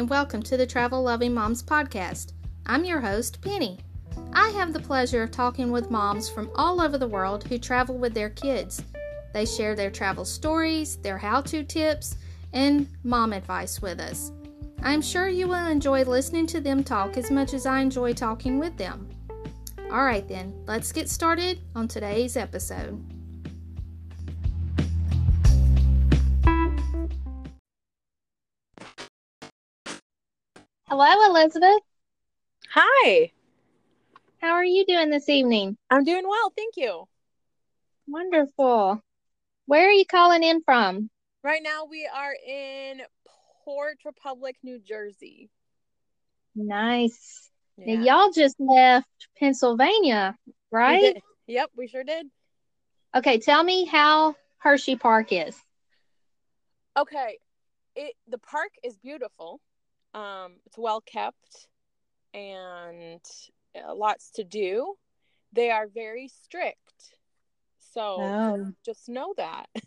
and welcome to the Travel Loving Moms podcast. I'm your host, Penny. I have the pleasure of talking with moms from all over the world who travel with their kids. They share their travel stories, their how to tips, and mom advice with us. I'm sure you will enjoy listening to them talk as much as I enjoy talking with them. All right, then, let's get started on today's episode. Hello, Elisabeth. Hi. How are you doing this evening? I'm doing well, thank you. Wonderful. Where are you calling in from? Right now we are in Port Republic, New Jersey. Nice. Yeah. Y'all just left Pennsylvania, right? We yep, we sure did. Okay, tell me how Hershey Park is. Okay. It the park is beautiful. Um it's well kept and uh, lots to do. They are very strict. So oh. just know that.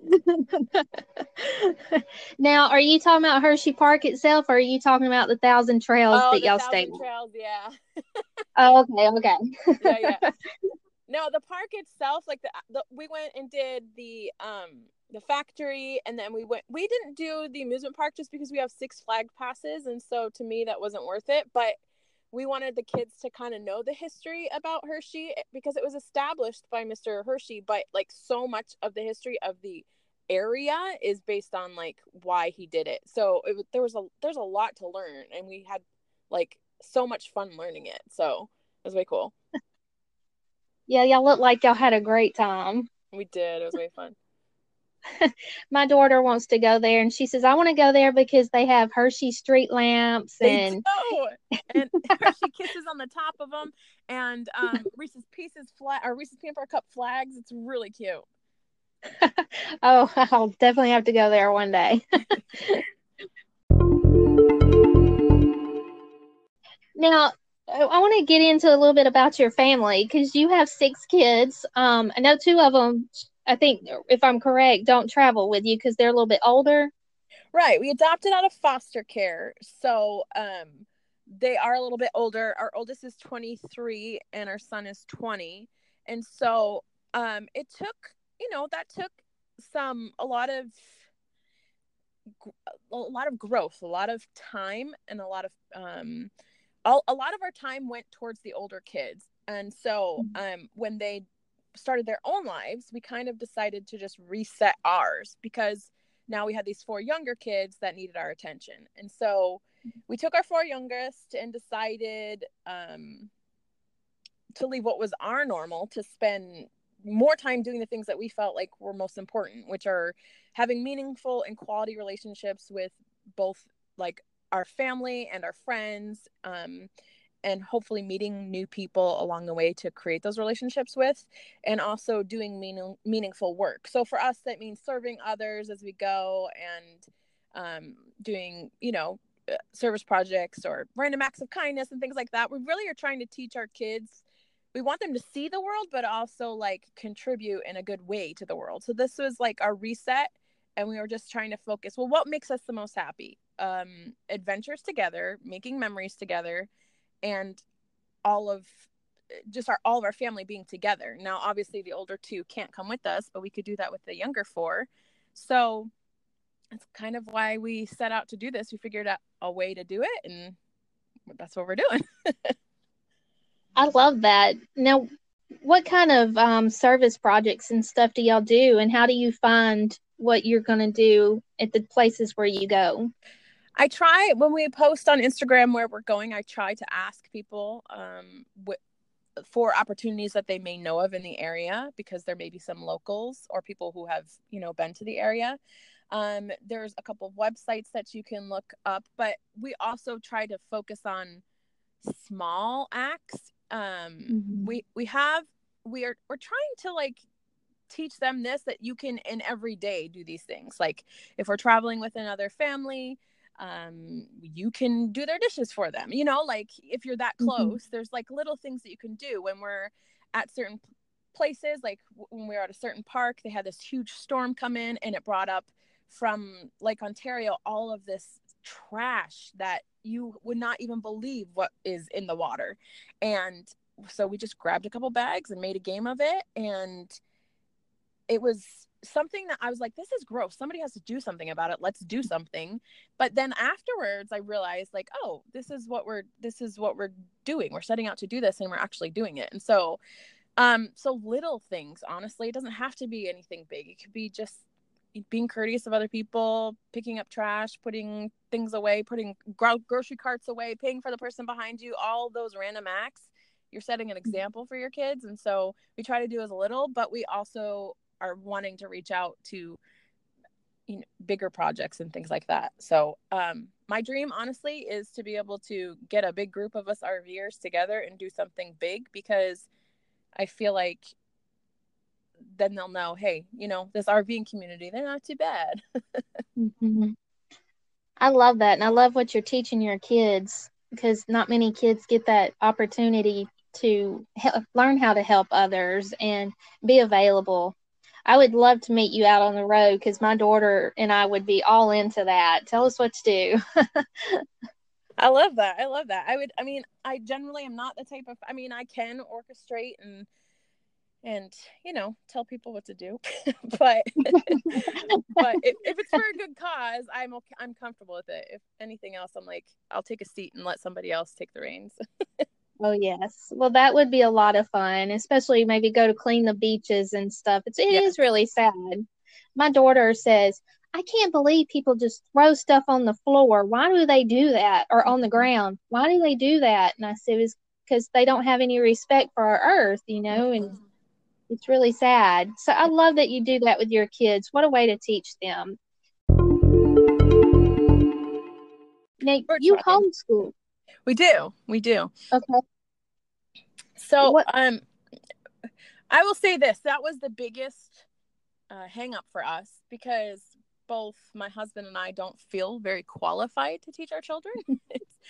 now, are you talking about Hershey Park itself, or are you talking about the thousand trails oh, that y'all stayed? Trails, yeah. oh, okay, okay. yeah, yeah. No, the park itself, like the, the we went and did the um the factory, and then we went. We didn't do the amusement park just because we have Six Flag passes, and so to me that wasn't worth it. But we wanted the kids to kind of know the history about Hershey eh, because it was established by Mr. Hershey, but like so much of the history of the area is based on like why he did it. So it, there was a there's a lot to learn, and we had like so much fun learning it. So it was way cool. yeah, y'all look like y'all had a great time. We did. It was way fun. my daughter wants to go there and she says i want to go there because they have hershey street lamps and and hershey kisses on the top of them and um, reese's pieces flat or reese's peanut butter cup flags it's really cute oh i'll definitely have to go there one day now I want to get into a little bit about your family because you have six kids. Um, I know two of them I think, if I'm correct, don't travel with you because they're a little bit older. Right. We adopted out of foster care. So um, they are a little bit older. Our oldest is 23 and our son is 20. And so um, it took, you know, that took some, a lot of, a lot of growth, a lot of time, and a lot of, um, all, a lot of our time went towards the older kids. And so mm-hmm. um, when they started their own lives, we kind of decided to just reset ours because now we had these four younger kids that needed our attention. And so we took our four youngest and decided um, to leave what was our normal to spend more time doing the things that we felt like were most important, which are having meaningful and quality relationships with both like our family and our friends. Um, and hopefully meeting new people along the way to create those relationships with and also doing meaning, meaningful work. So for us that means serving others as we go and um, doing you know uh, service projects or random acts of kindness and things like that. We really are trying to teach our kids. We want them to see the world but also like contribute in a good way to the world. So this was like our reset and we were just trying to focus well what makes us the most happy um adventures together making memories together and all of just our all of our family being together. Now, obviously, the older two can't come with us, but we could do that with the younger four. So that's kind of why we set out to do this. We figured out a way to do it, and that's what we're doing. I love that. Now, what kind of um, service projects and stuff do y'all do, and how do you find what you're going to do at the places where you go? I try when we post on Instagram where we're going, I try to ask people um, wh- for opportunities that they may know of in the area because there may be some locals or people who have, you know, been to the area. Um, there's a couple of websites that you can look up, but we also try to focus on small acts. Um, mm-hmm. We we have we are we're trying to like teach them this that you can in every day do these things. Like if we're traveling with another family, um, you can do their dishes for them. You know, like if you're that mm-hmm. close, mm-hmm. there's like little things that you can do when we're at certain places. Like when we were at a certain park, they had this huge storm come in and it brought up from Lake Ontario all of this trash that you would not even believe what is in the water and so we just grabbed a couple bags and made a game of it and it was something that I was like, this is gross. Somebody has to do something about it. Let's do something. But then afterwards I realized like, oh, this is what we're this is what we're doing. We're setting out to do this and we're actually doing it. And so um so little things, honestly, it doesn't have to be anything big. It could be just being courteous of other people, picking up trash, putting things away, putting gro- grocery carts away, paying for the person behind you, all those random acts. You're setting an mm-hmm. example for your kids. And so we try to do as little, but we also are wanting to reach out to you know, bigger projects and things like that. So, um, my dream, honestly, is to be able to get a big group of us RVers together and do something big because I feel like then they'll know, hey, you know, this RVing community, they're not too bad. mm-hmm. I love that. And I love what you're teaching your kids because not many kids get that opportunity to learn how to help others and be available I would love to meet you out on the road because my daughter and I would be all into that. Tell us what to do. I love that. I love that. I would. I mean, I generally am not the type of. I mean, I can orchestrate and and you know tell people what to do, but but if, if it's for a good cause, I'm okay. I'm comfortable with it. If anything else, I'm like, I'll take a seat and let somebody else take the reins. Oh yes. Well, that would be a lot of fun, especially maybe go to clean the beaches and stuff. It's it is really sad. My daughter says, "I can't believe people just throw stuff on the floor. Why do they do that or on the mm-hmm. ground? Why do they do that?" And I said, "It's because they don't have any respect for our earth, you know, and mm-hmm. it's really sad." So I love that you do that with your kids. What a way to teach them. Nate, you homeschool. We do. We do. Okay. So, what? um, I will say this: that was the biggest uh, hang up for us because both my husband and I don't feel very qualified to teach our children,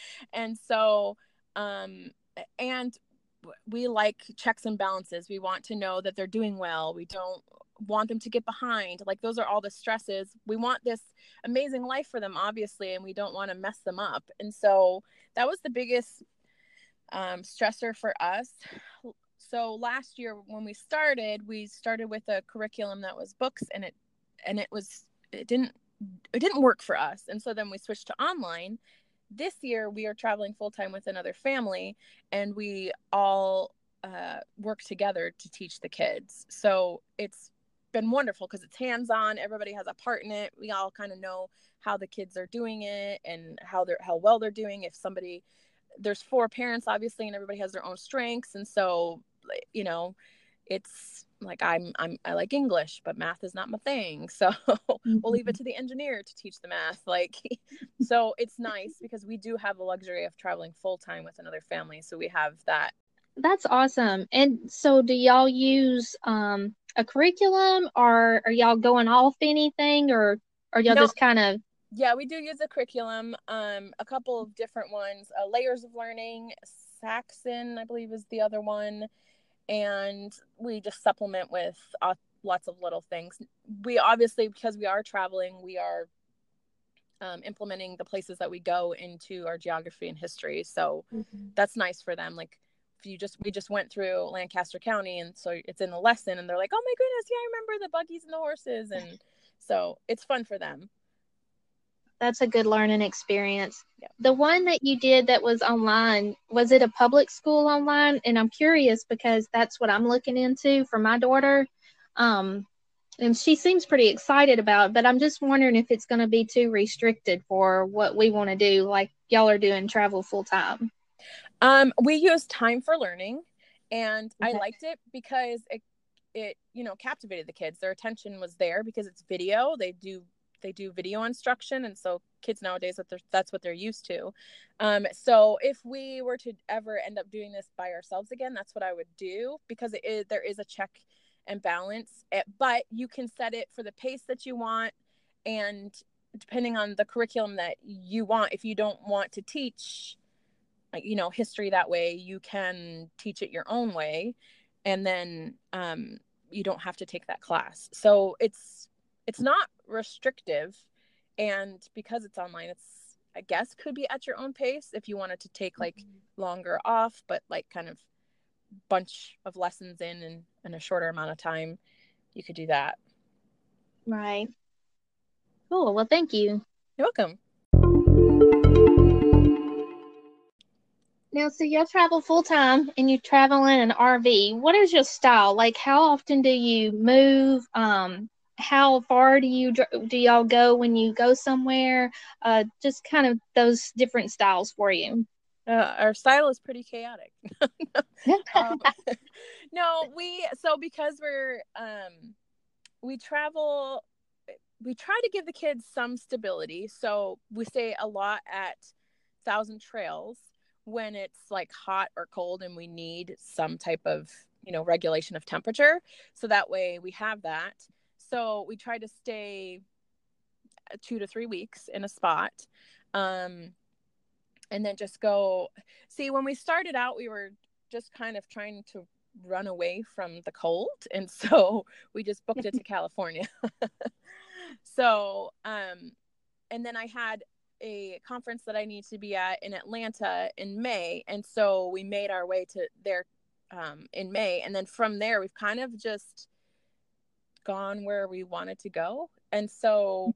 and so, um, and we like checks and balances. We want to know that they're doing well. We don't want them to get behind. Like those are all the stresses. We want this amazing life for them, obviously, and we don't want to mess them up. And so that was the biggest um, stressor for us. So last year when we started, we started with a curriculum that was books, and it and it was it didn't it didn't work for us. And so then we switched to online. This year we are traveling full time with another family, and we all uh, work together to teach the kids. So it's been wonderful because it's hands on. Everybody has a part in it. We all kind of know how the kids are doing it and how they're how well they're doing. If somebody there's four parents obviously and everybody has their own strengths. And so you know it's like i'm i'm i like english but math is not my thing. So we'll leave it to the engineer to teach the math. Like so it's nice because we do have the luxury of traveling full time with another family. So we have that. That's awesome. And so do y'all use um a curriculum? Or are y'all going off anything or are y'all no, just kind of yeah, we do use a curriculum, um, a couple of different ones. Uh, Layers of Learning, Saxon, I believe, is the other one, and we just supplement with uh, lots of little things. We obviously, because we are traveling, we are um, implementing the places that we go into our geography and history. So mm-hmm. that's nice for them. Like if you just we just went through Lancaster County, and so it's in the lesson, and they're like, "Oh my goodness, yeah, I remember the buggies and the horses," and so it's fun for them that's a good learning experience. Yeah. The one that you did that was online, was it a public school online? And I'm curious because that's what I'm looking into for my daughter. Um, and she seems pretty excited about it, but I'm just wondering if it's going to be too restricted for what we want to do, like y'all are doing travel full time. Um, we use Time4Learning, and okay. I liked it because it it you know captivated the kids. Their attention was there because it's video. They do they do video instruction and so kids nowadays that that's what they're used to. Um, so if we were to ever end up doing this by ourselves again that's what i would do because it is, there is a check and balance it, but you can set it for the pace that you want and depending on the curriculum that you want if you don't want to teach you know history that way you can teach it your own way and then um, you don't have to take that class. So it's it's not restrictive and because it's online it's I guess could be at your own pace if you wanted to take like mm-hmm. longer off, but like kind of bunch of lessons in in, in a shorter amount of time, you could do that. Right. Cool. Well, thank you. You're welcome. Now, so y'all travel full time and you travel in an RV. What is your style? Like, how often do you move? Um, how far do you do y'all go when you go somewhere? Uh, just kind of those different styles for you. Uh, our style is pretty chaotic. um, no, we so because we're um, we travel. We try to give the kids some stability, so we stay a lot at Thousand Trails when it's like hot or cold and we need some type of you know regulation of temperature so that way we have that so we try to stay two to three weeks in a spot um, and then just go see when we started out we were just kind of trying to run away from the cold and so we just booked it to california. So um and then i had a conference that i need to be at in atlanta in may and so we made our way to there um, in may and then from there we've kind of just gone where we wanted to go. And so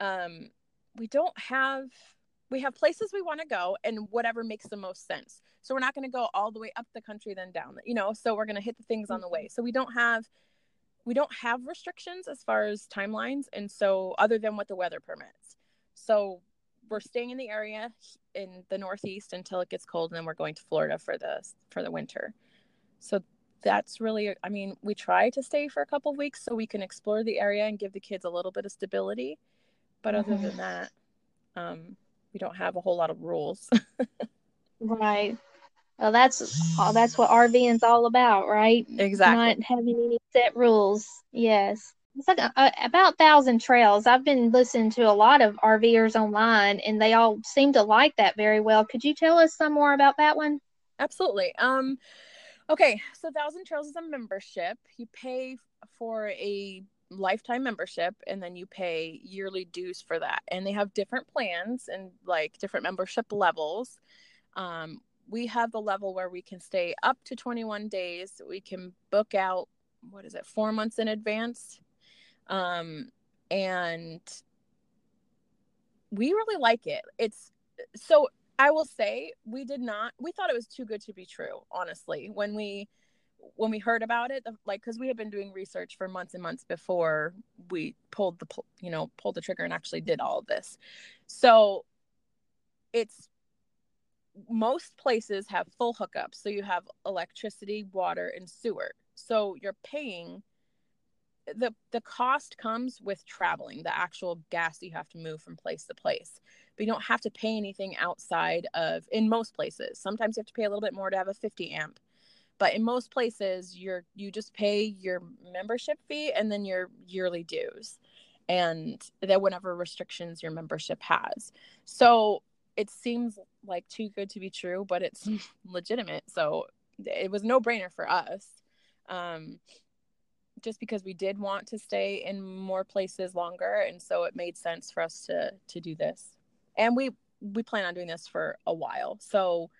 um, we don't have we have places we want to go and whatever makes the most sense. So we're not going to go all the way up the country then down you know so we're going to hit the things on the way. So we don't have we don't have restrictions as far as timelines and so other than what the weather permits. So we're staying in the area in the northeast until it gets cold and then we're going to florida for the for the winter. So that's really i mean we try to stay for a couple weeks so we can explore the area and give the kids a little bit of stability. But mm-hmm. other than that um, we don't have a whole lot of rules. Right. Well that's oh, that's what rving's all about right? Exactly. Not having any set rules. Yes. It's like a, a, about thousand trails. I've been listening to a lot of rvers online and they all seem to like that very well. Could you tell us some more about that one? Absolutely. Um Okay, so Thousand Trails is a membership. You pay for a lifetime membership and then you pay yearly dues for that. And they have different plans and like different membership levels. Um, we have the level where we can stay up to 21 days. We can book out, what is it, four months in advance. Um, and we really like it. It's so I will say we did not we thought it was too good to be true, honestly. When we when we heard about it, like cuz we had been doing research for months and months before we pulled the you know, pulled the trigger and actually did all of this. So it's most places have full hookups. So you have electricity, water, and sewer. So you're paying the the cost comes with traveling, the actual gas you have to move from place to place but you don't have to pay anything outside of in most places sometimes you have to pay a little bit more to have a 50 amp but in most places you're you just pay your membership fee and then your yearly dues and then whatever restrictions your membership has. So it seems like too good to be true but it's legitimate so it was no brainer for us um, just because we did want to stay in more places longer and so it made sense for us to to do this and we we plan on doing this for a while so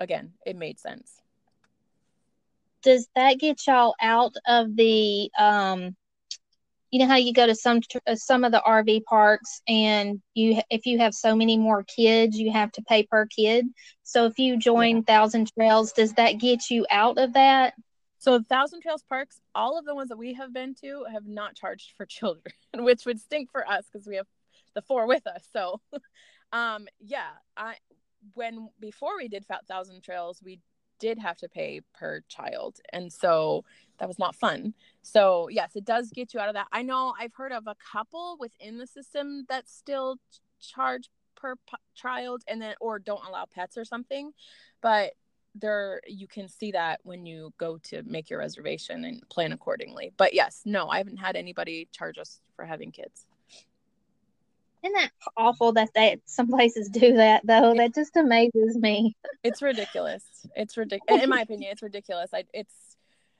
again it made sense does that get y'all out of the um you know how you go to some uh, some of the RV parks and you if you have so many more kids you have to pay per kid. So if you join yeah. Thousand Trails, does that get you out of that? So Thousand Trails parks, all of the ones that we have been to have not charged for children, which would stink for us because we have the four with us. So, um, yeah, I when before we did Fat Thousand Trails, we did have to pay per child, and so that was not fun. So yes, it does get you out of that. I know I've heard of a couple within the system that still charge per child, and then or don't allow pets or something, but there you can see that when you go to make your reservation and plan accordingly but yes no i haven't had anybody charge us for having kids isn't that awful that they some places do that though? That just amazes me. It's ridiculous. It's ridiculous. In my opinion, it's ridiculous. I, it's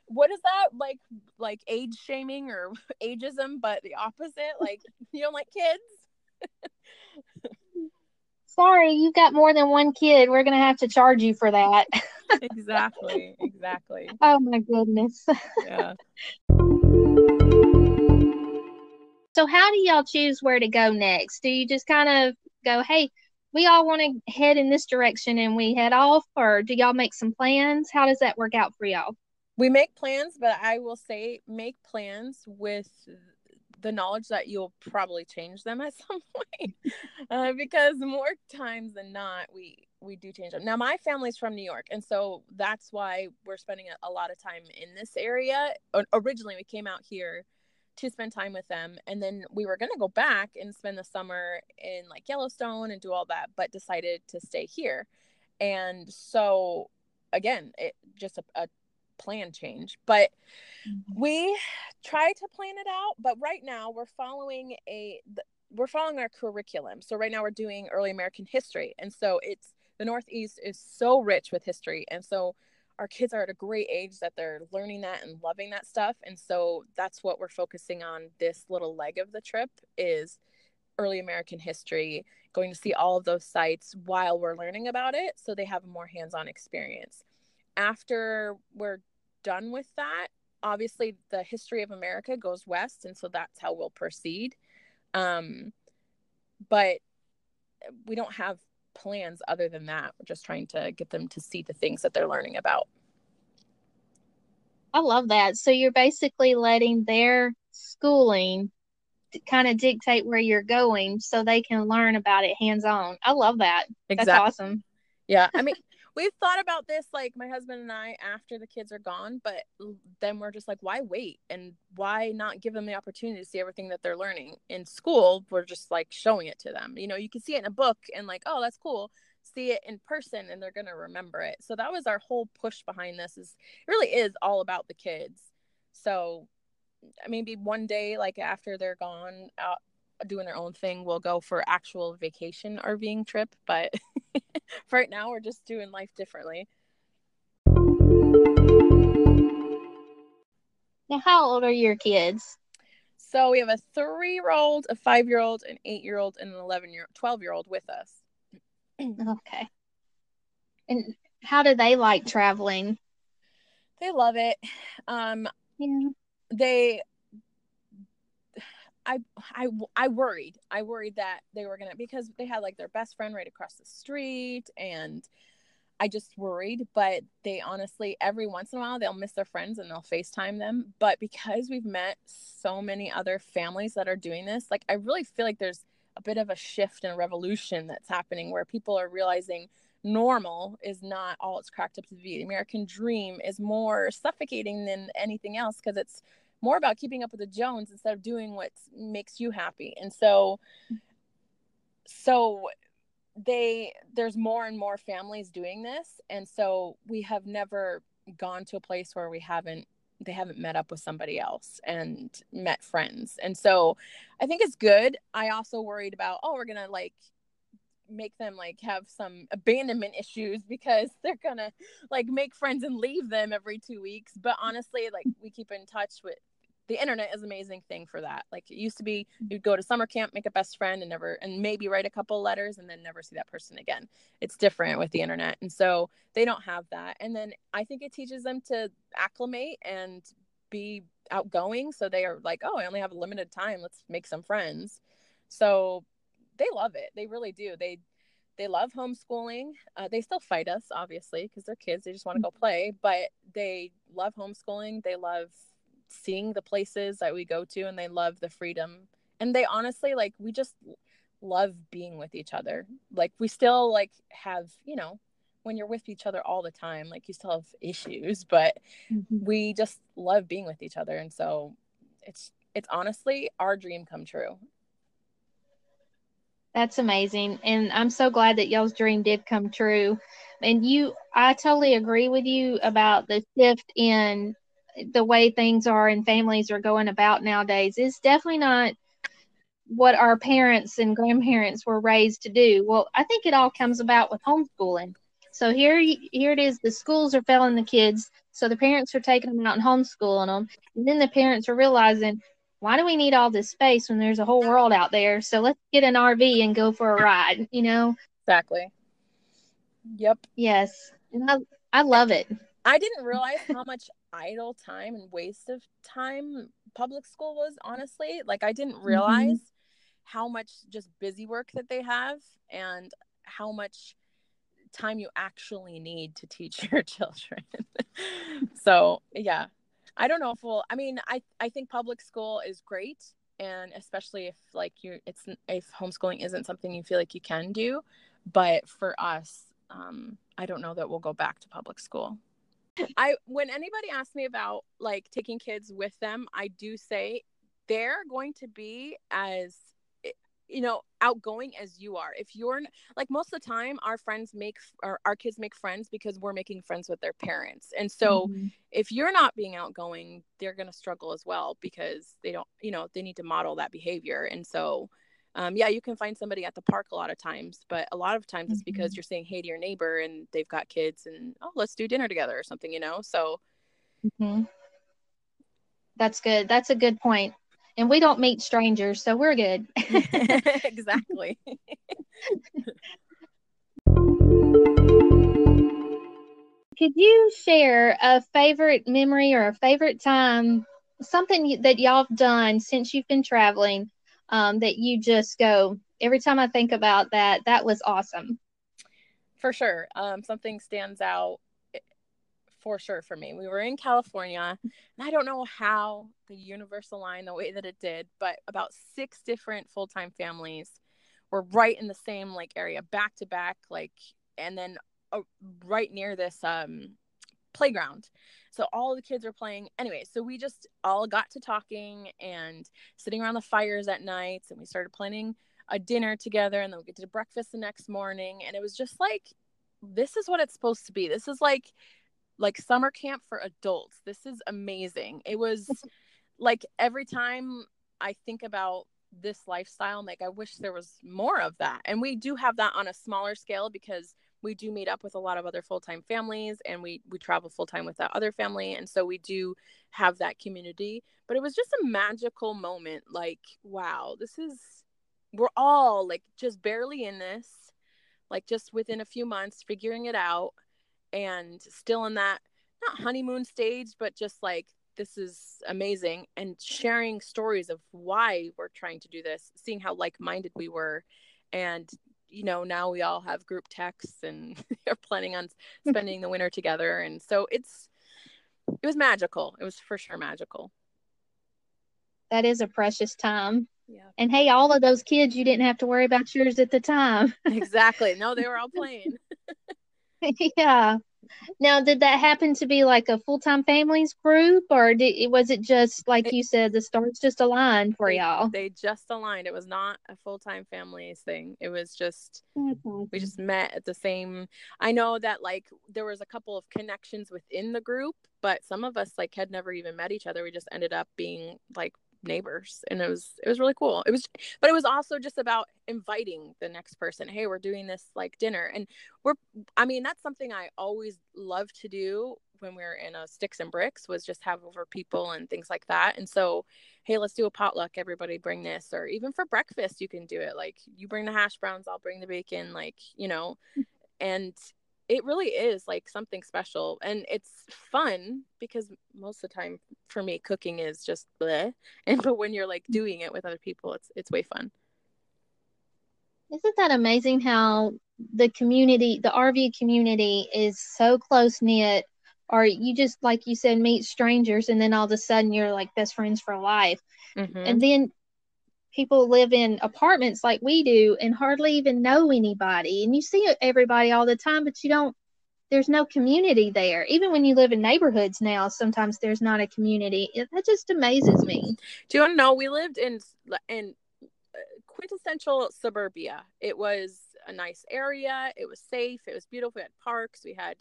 what is that like? Like age shaming or ageism, but the opposite. Like you don't like kids. sorry, you've got more than one kid. We're going to have to charge you for that. exactly. Exactly. oh, my goodness. Yeah. So, how do y'all choose where to go next? Do you just kind of go, hey, we all want to head in this direction and we head off, or do y'all make some plans? How does that work out for y'all? We make plans, but I will say make plans with the knowledge that you'll probably change them at some point uh, because more times than not we we do change them now my family's from new york and so that's why we're spending a, a lot of time in this area originally we came out here to spend time with them and then we were going to go back and spend the summer in like yellowstone and do all that but decided to stay here and so again it just a, a plan change but mm-hmm. we try to plan it out but right now we're following a we're following our curriculum so right now we're doing early american history and so it's the northeast is so rich with history and so our kids are at a great age that they're learning that and loving that stuff and so that's what we're focusing on this little leg of the trip is early american history going to see all of those sites while we're learning about it so they have a more hands-on experience after we're done with that, obviously the history of America goes west, and so that's how we'll proceed. Um, but we don't have plans other than that. We're just trying to get them to see the things that they're learning about. I love that. So you're basically letting their schooling kind of dictate where you're going so they can learn about it hands on. I love that. Exactly. That's awesome. Yeah. I mean, we've thought about this like my husband and I after the kids are gone, but then we're just like, why wait and why not give them the opportunity to see everything that they're learning in school? We're just like showing it to them. You know, you can see it in a book and like, oh, that's cool. See it in person and they're gonna remember it. So that was our whole push behind this. Is it really is all about the kids. So maybe one day, like after they're gone out doing their own thing, we'll go for actual vacation RVing trip. But right now, we're just doing life differently. Now, how old are your kids? So we have a three-year-old, a five-year-old, an eight-year-old, and an eleven-year, twelve-year-old with us. okay. And how do they like traveling? They love it. Um, yeah. They I I I worried. I worried that they were gonna because they had like their best friend right across the street, and I just worried. But they honestly, every once in a while, they'll miss their friends and they'll Facetime them. But because we've met so many other families that are doing this, like I really feel like there's a bit of a shift and a revolution that's happening where people are realizing normal is not all it's cracked up to be. The American dream is more suffocating than anything else because it's more about keeping up with the Jones instead of doing what makes you happy. And so, so they there's more and more families doing this, and so we have never gone to a place where we haven't they haven't met up with somebody else and met friends. And so I think it's good. I also worried about, oh, we're to like make them like have some abandonment issues because they're gonna like make friends and leave them every two weeks but honestly like we keep in touch with the internet is an amazing thing for that. Like it used to be you'd go to summer camp, make a best friend and never and maybe write a couple letters and then never see that person again. It's different with the internet. And so they don't have that. And then I think it teaches them to acclimate and be outgoing so they are like, "Oh, I only have a limited time. Let's make some friends." So they love it. They really do. They they love homeschooling. Uh, they still fight us, obviously, because they're kids. They just want to go play. But they love homeschooling. They love seeing the places that we go to and they love the freedom. And they honestly like we just love being with each other. Like we still like have you know when you're with each other all the time like you still have issues but mm-hmm. we just love being with each other. And so it's it's honestly our dream come true. That's amazing. And i'm so glad that y'all's dream did come true. And you i totally agree with you about the shift in the way things are and families are going about nowadays is definitely not what our parents and grandparents were raised to do. Well, I think it all comes about with homeschooling. So here, here it is. The schools are failing the kids, so the parents are taking them out and homeschooling them, and then the parents are realizing, why do we need all this space when there's a whole world out there? So let's get an RV and go for a ride. You know, Exactly. Yep. Yes. And I, I love it. I didn't realize how much idle time and waste of time public school was, honestly. Like, I didn't realize mm-hmm. how much just busy work that they have and how much time you actually need to teach your children. so, yeah. I don't know if we'll I mean, I I think public school is great and especially if like you it's if homeschooling isn't something you feel like you can do, but for us um I don't know that we'll go back to public school. I when anybody asks me about like taking kids with them, I do say they're going to be as you know outgoing as you are. If you're like most of the time our friends make our, our kids make friends because we're making friends with their parents. And so mm-hmm. if you're not being outgoing they're going to struggle as well because they don't you know they need to model that behavior. And so um, yeah you can find somebody at the park a lot of times but a lot of times mm-hmm. it's because mm-hmm. you're saying hey to your neighbor and they've got kids and oh let's do dinner together or something you know so mm-hmm. that's good that's a good point. point and we don't meet strangers, so we're good. exactly. Could you share a favorite memory or a favorite time, something that y'all have done since you've been traveling um, that you just go, every time I think about that, that was awesome? For sure. Um, something stands out for sure for me. We were in California, and I don't know how the universal line the way that it did, but about six different full time families were right in the same like area, back to back, like, and then uh, right near this um, playground. So all the kids were playing. Anyway, so we just all got to talking and sitting around the fires at nights, and we started planning a dinner together, and then we did breakfast the next morning, and it was just like this is what it's supposed to be. This is like like summer camp for adults. This is amazing. It was like every time I think about this lifestyle, I'm like, I wish there was more of that. And we do have that on a smaller scale because we do meet up with a lot of other full-time families and we we travel full-time with that other family and so we do have that community. But it was just a magical moment like wow this is we're all like just barely in this like just within a few months figuring it out and still in that not honeymoon stage but just like this is amazing and sharing stories of why we're trying to do this seeing how like-minded we were and you know now we all have group texts and are planning on spending the winter together. And so it's it was magical. It was for sure magical. That is a precious time. Yeah. And hey all of those kids you didn't have to worry about yours at the time. Exactly. No they were all playing. Yeah. Now, did that happen to be like a full time families group, or did, was it just like it, you said, the stars just aligned for y'all? They just aligned. It was not a full time families thing. It was just we just met at the same. I know that like there was a couple of connections within the group, but some of us like had never even met each other. We just ended up being like neighbors and it was it was really cool. It was but it was also just about inviting the next person. Hey we're doing this like dinner. And we're i mean that's something i always love to do when we are in a sticks and bricks was just have over people and things like that. And so hey let's do a potluck everybody bring this. Or even for breakfast you can do it. Like you bring the hash browns i'll bring the bacon like you know. And it really is like something special and it's fun because most of the time for me cooking is just bleh. and but when you're like doing it with other people it's it's way fun isn't that amazing how the community the rv community is so close knit or you just like you said meet strangers and then all of a sudden you're like best friends for life mm-hmm. and then people live in apartments like we do and hardly even know anybody. And you see everybody all the time but you don't there's no community there. Even when you live in neighborhoods now sometimes there's not a community. It, that just amazes me. Do you want to know we lived in in uh, quintessential suburbia. It was a nice area. It was safe. It was beautiful. We had parks. We had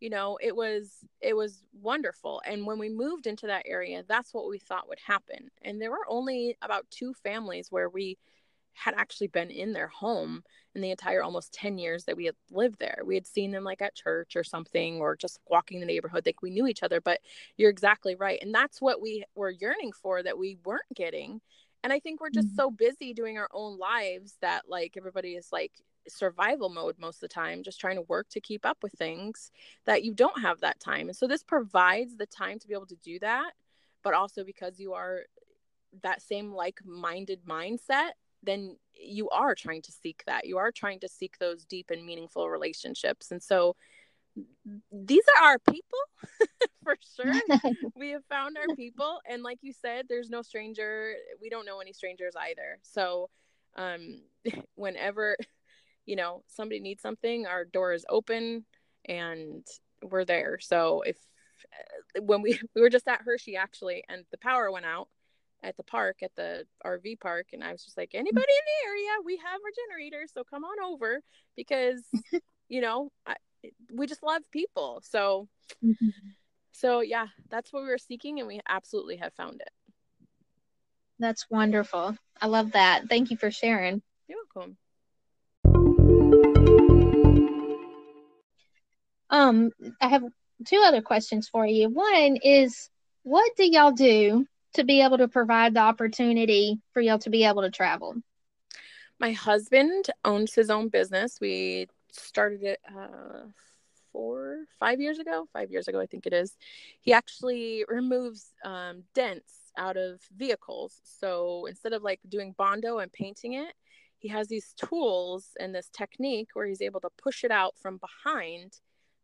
you know it was it was wonderful. And when we moved into that area that's what we thought would happen. And there were only about two families where we had actually been in their home in the entire almost 10 years that we had lived there. We had seen them like at church or something or just walking the neighborhood like we knew each other. But you're exactly right. And that's what we were yearning for that we weren't getting. And i think we're just mm-hmm. so busy doing our own lives that like everybody is like survival mode most of the time, just trying to work to keep up with things that you don't have that time. And so this provides the time to be able to do that, but also because you are that same like-minded mindset, then you are trying to seek that. You are trying to seek those deep and meaningful relationships. And so these are our people for sure. we have found our people and like you said there's no stranger. We don't know any strangers either. So um whenever you know somebody needs something our door is open and we're there. So if uh, when we we were just at hershey actually and the power went out at the park at the rv park and i was just like anybody in the area? We have our generators so come on over because you know I, we just love people. So mm-hmm. so yeah that's what we were seeking and we absolutely have found it. That's wonderful. I love that. Thank you for sharing. You're welcome Um, I have two other questions for you. One is, what do y'all do to be able to provide the opportunity for y'all to be able to travel? My husband owns his own business. We started it uh, four, five years ago. Five years ago, I think it is. He actually removes um, dents out of vehicles. So instead of like doing bondo and painting it, he has these tools and this technique where he's able to push it out from behind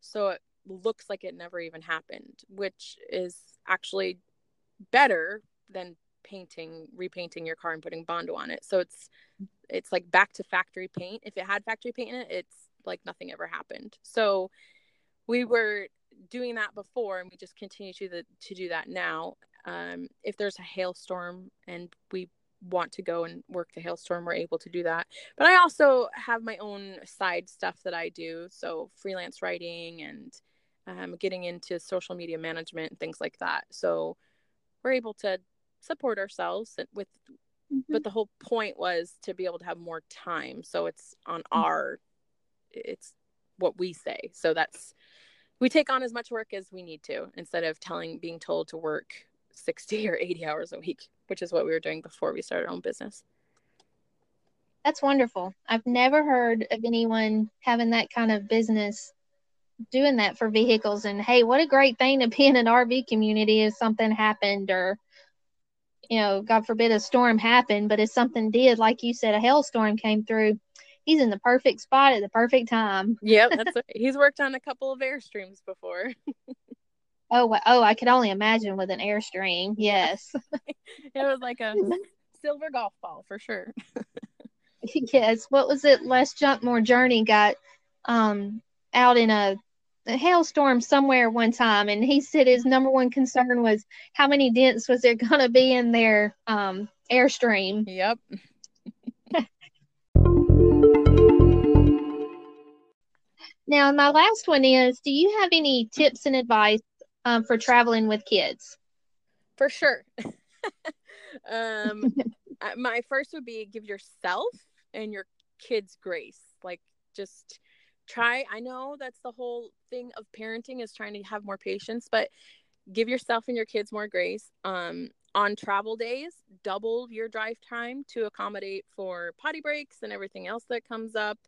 so it looks like it never even happened which is actually better than painting repainting your car and putting bondo on it. So it's it's like back to factory paint. If it had factory paint in it it's like nothing ever happened. So we were doing that before and we just continue to the to do that now. Um, if there's a hailstorm and we want to go and work the hailstorm, we're able to do that. But I also have my own side stuff that I do. So freelance writing and um, getting into social media management and things like that. So we're able to support ourselves with, mm-hmm. but the whole point was to be able to have more time. So it's on mm-hmm. our, it's what we say. So that's, we take on as much work as we need to instead of telling, being told to work 60 or 80 hours a week, which is what we were doing before we started our own business. That's wonderful. I've never heard of anyone having that kind of business doing that for vehicles. And hey, what a great thing to be in an RV community if something happened or, you know, God forbid a storm happened, but if something did, like you said, a hailstorm came through, he's in the perfect spot at the perfect time. Yep, that's right. he's worked on a couple of airstreams before. Oh, oh, I could only imagine with an airstream. Yes. it was like a silver golf ball for sure. yes. What was it? Less Junk More Journey got um, out in a, a hailstorm somewhere one time, and he said his number one concern was how many dents was there going to be in their um, airstream. Yep. Now, my last one is Do you have any tips and advice um, for traveling with kids? For sure. um, my first would be give yourself and your kids grace. Like, just try. I know that's the whole thing of parenting is trying to have more patience, but give yourself and your kids more grace. Um, on travel days, double your drive time to accommodate for potty breaks and everything else that comes up.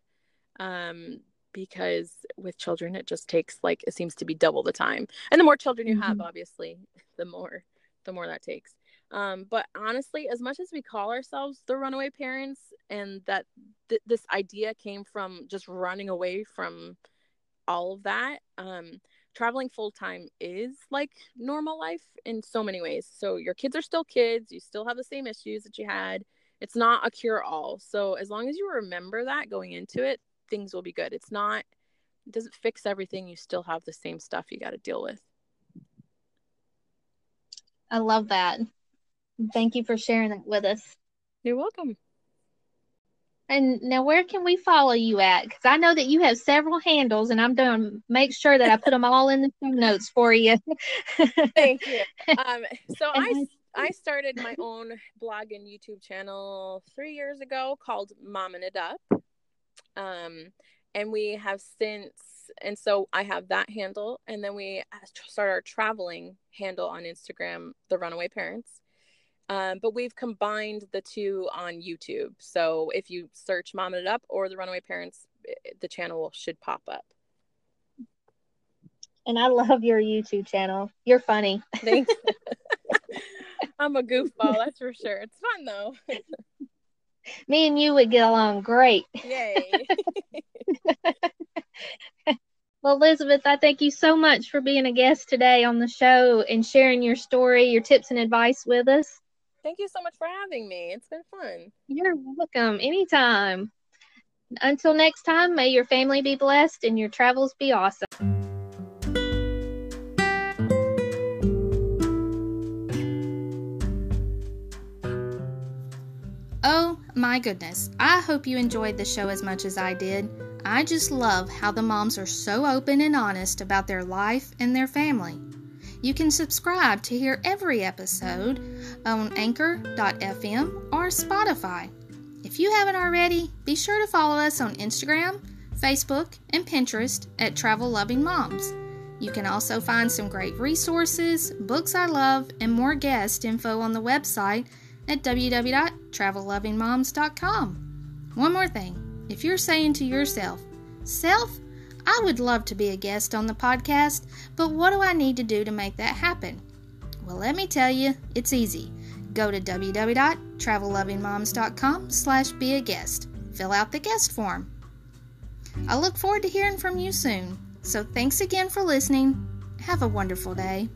Um, because with children it just takes like it seems to be double the time. And the more children you mm-hmm. have obviously the more the more that takes. Um, but honestly as much as we call ourselves the runaway parents and that th- this idea came from just running away from all of that um, traveling full time is like normal life in so many ways. So your kids are still kids. You still have the same issues that you had. It's not a cure all so as long as you remember that going into it things will be good. It's not it doesn't fix everything. You still have the same stuff you got to deal with. I love that. Thank you for sharing that with us. You're welcome. And now, where can we follow you at? Because I know that you have several handles, and I'm going to make sure that I put them all in the show notes for you. Thank you. Um, so I I started my own blog and YouTube channel three years ago called Momming It Up. Um, and we have since, and so I have that handle, and then we start our traveling handle on Instagram, The Runaway Parents. Um, but we've combined the two on YouTube. So if you search Momming It Up or The Runaway Parents, the channel should pop up. And I love your YouTube channel. You're funny. Thanks. I'm a goofball, that's for sure. It's fun though. Me and you would get along great. Yay. well, Elisabeth, I thank you so much for being a guest today on the show and sharing your story, your tips and advice with us. Thank you so much for having me. It's been fun. You're welcome. Anytime. Until next time, may your family be blessed and your travels be awesome. Oh my goodness, I hope you enjoyed the show as much as I did. I just love how the moms are so open and honest about their life and their family. You can subscribe to hear every episode on anchor.fm or Spotify. If you haven't already, be sure to follow us on Instagram, Facebook, and Pinterest at Travel Loving Moms. You can also find some great resources, books I love, and more guest info on the website at www.travellovingmoms.com. One more thing if you're saying to yourself, Self, I would love to be a guest on the podcast, but what do I need to do to make that happen? Well, let me tell you, it's easy go to www.travellovingmoms.com slash be a guest. Fill out the guest form. I look forward to hearing from you soon. So thanks again for listening. Have a wonderful day.